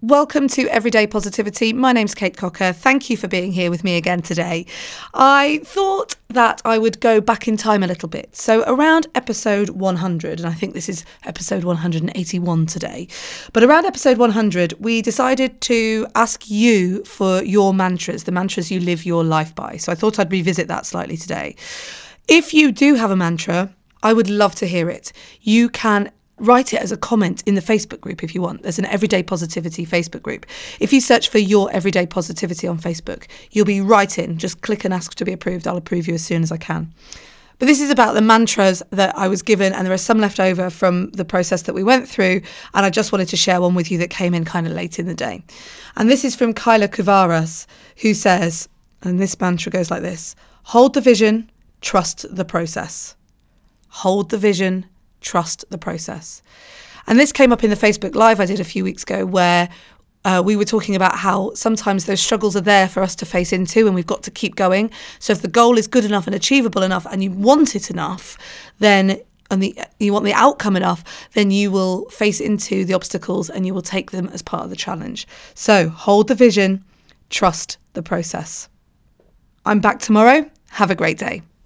Welcome to Everyday Positivity. My name's Kate Cocker. Thank you for being here with me again today. I thought that I would go back in time a little bit. So, around episode 100, and I think this is episode 181 today, but around episode 100, we decided to ask you for your mantras, the mantras you live your life by. So, I thought I'd revisit that slightly today. If you do have a mantra, I would love to hear it. You can write it as a comment in the Facebook group if you want. There's an Everyday Positivity Facebook group. If you search for your Everyday Positivity on Facebook, you'll be right in. Just click and ask to be approved. I'll approve you as soon as I can. But this is about the mantras that I was given, and there are some left over from the process that we went through. And I just wanted to share one with you that came in kind of late in the day. And this is from Kyla Kuvaras, who says, and this mantra goes like this hold the vision, trust the process. Hold the vision, trust the process. And this came up in the Facebook Live I did a few weeks ago, where uh, we were talking about how sometimes those struggles are there for us to face into and we've got to keep going. So if the goal is good enough and achievable enough and you want it enough, then and the you want the outcome enough, then you will face into the obstacles and you will take them as part of the challenge. So hold the vision, trust the process. I'm back tomorrow. Have a great day.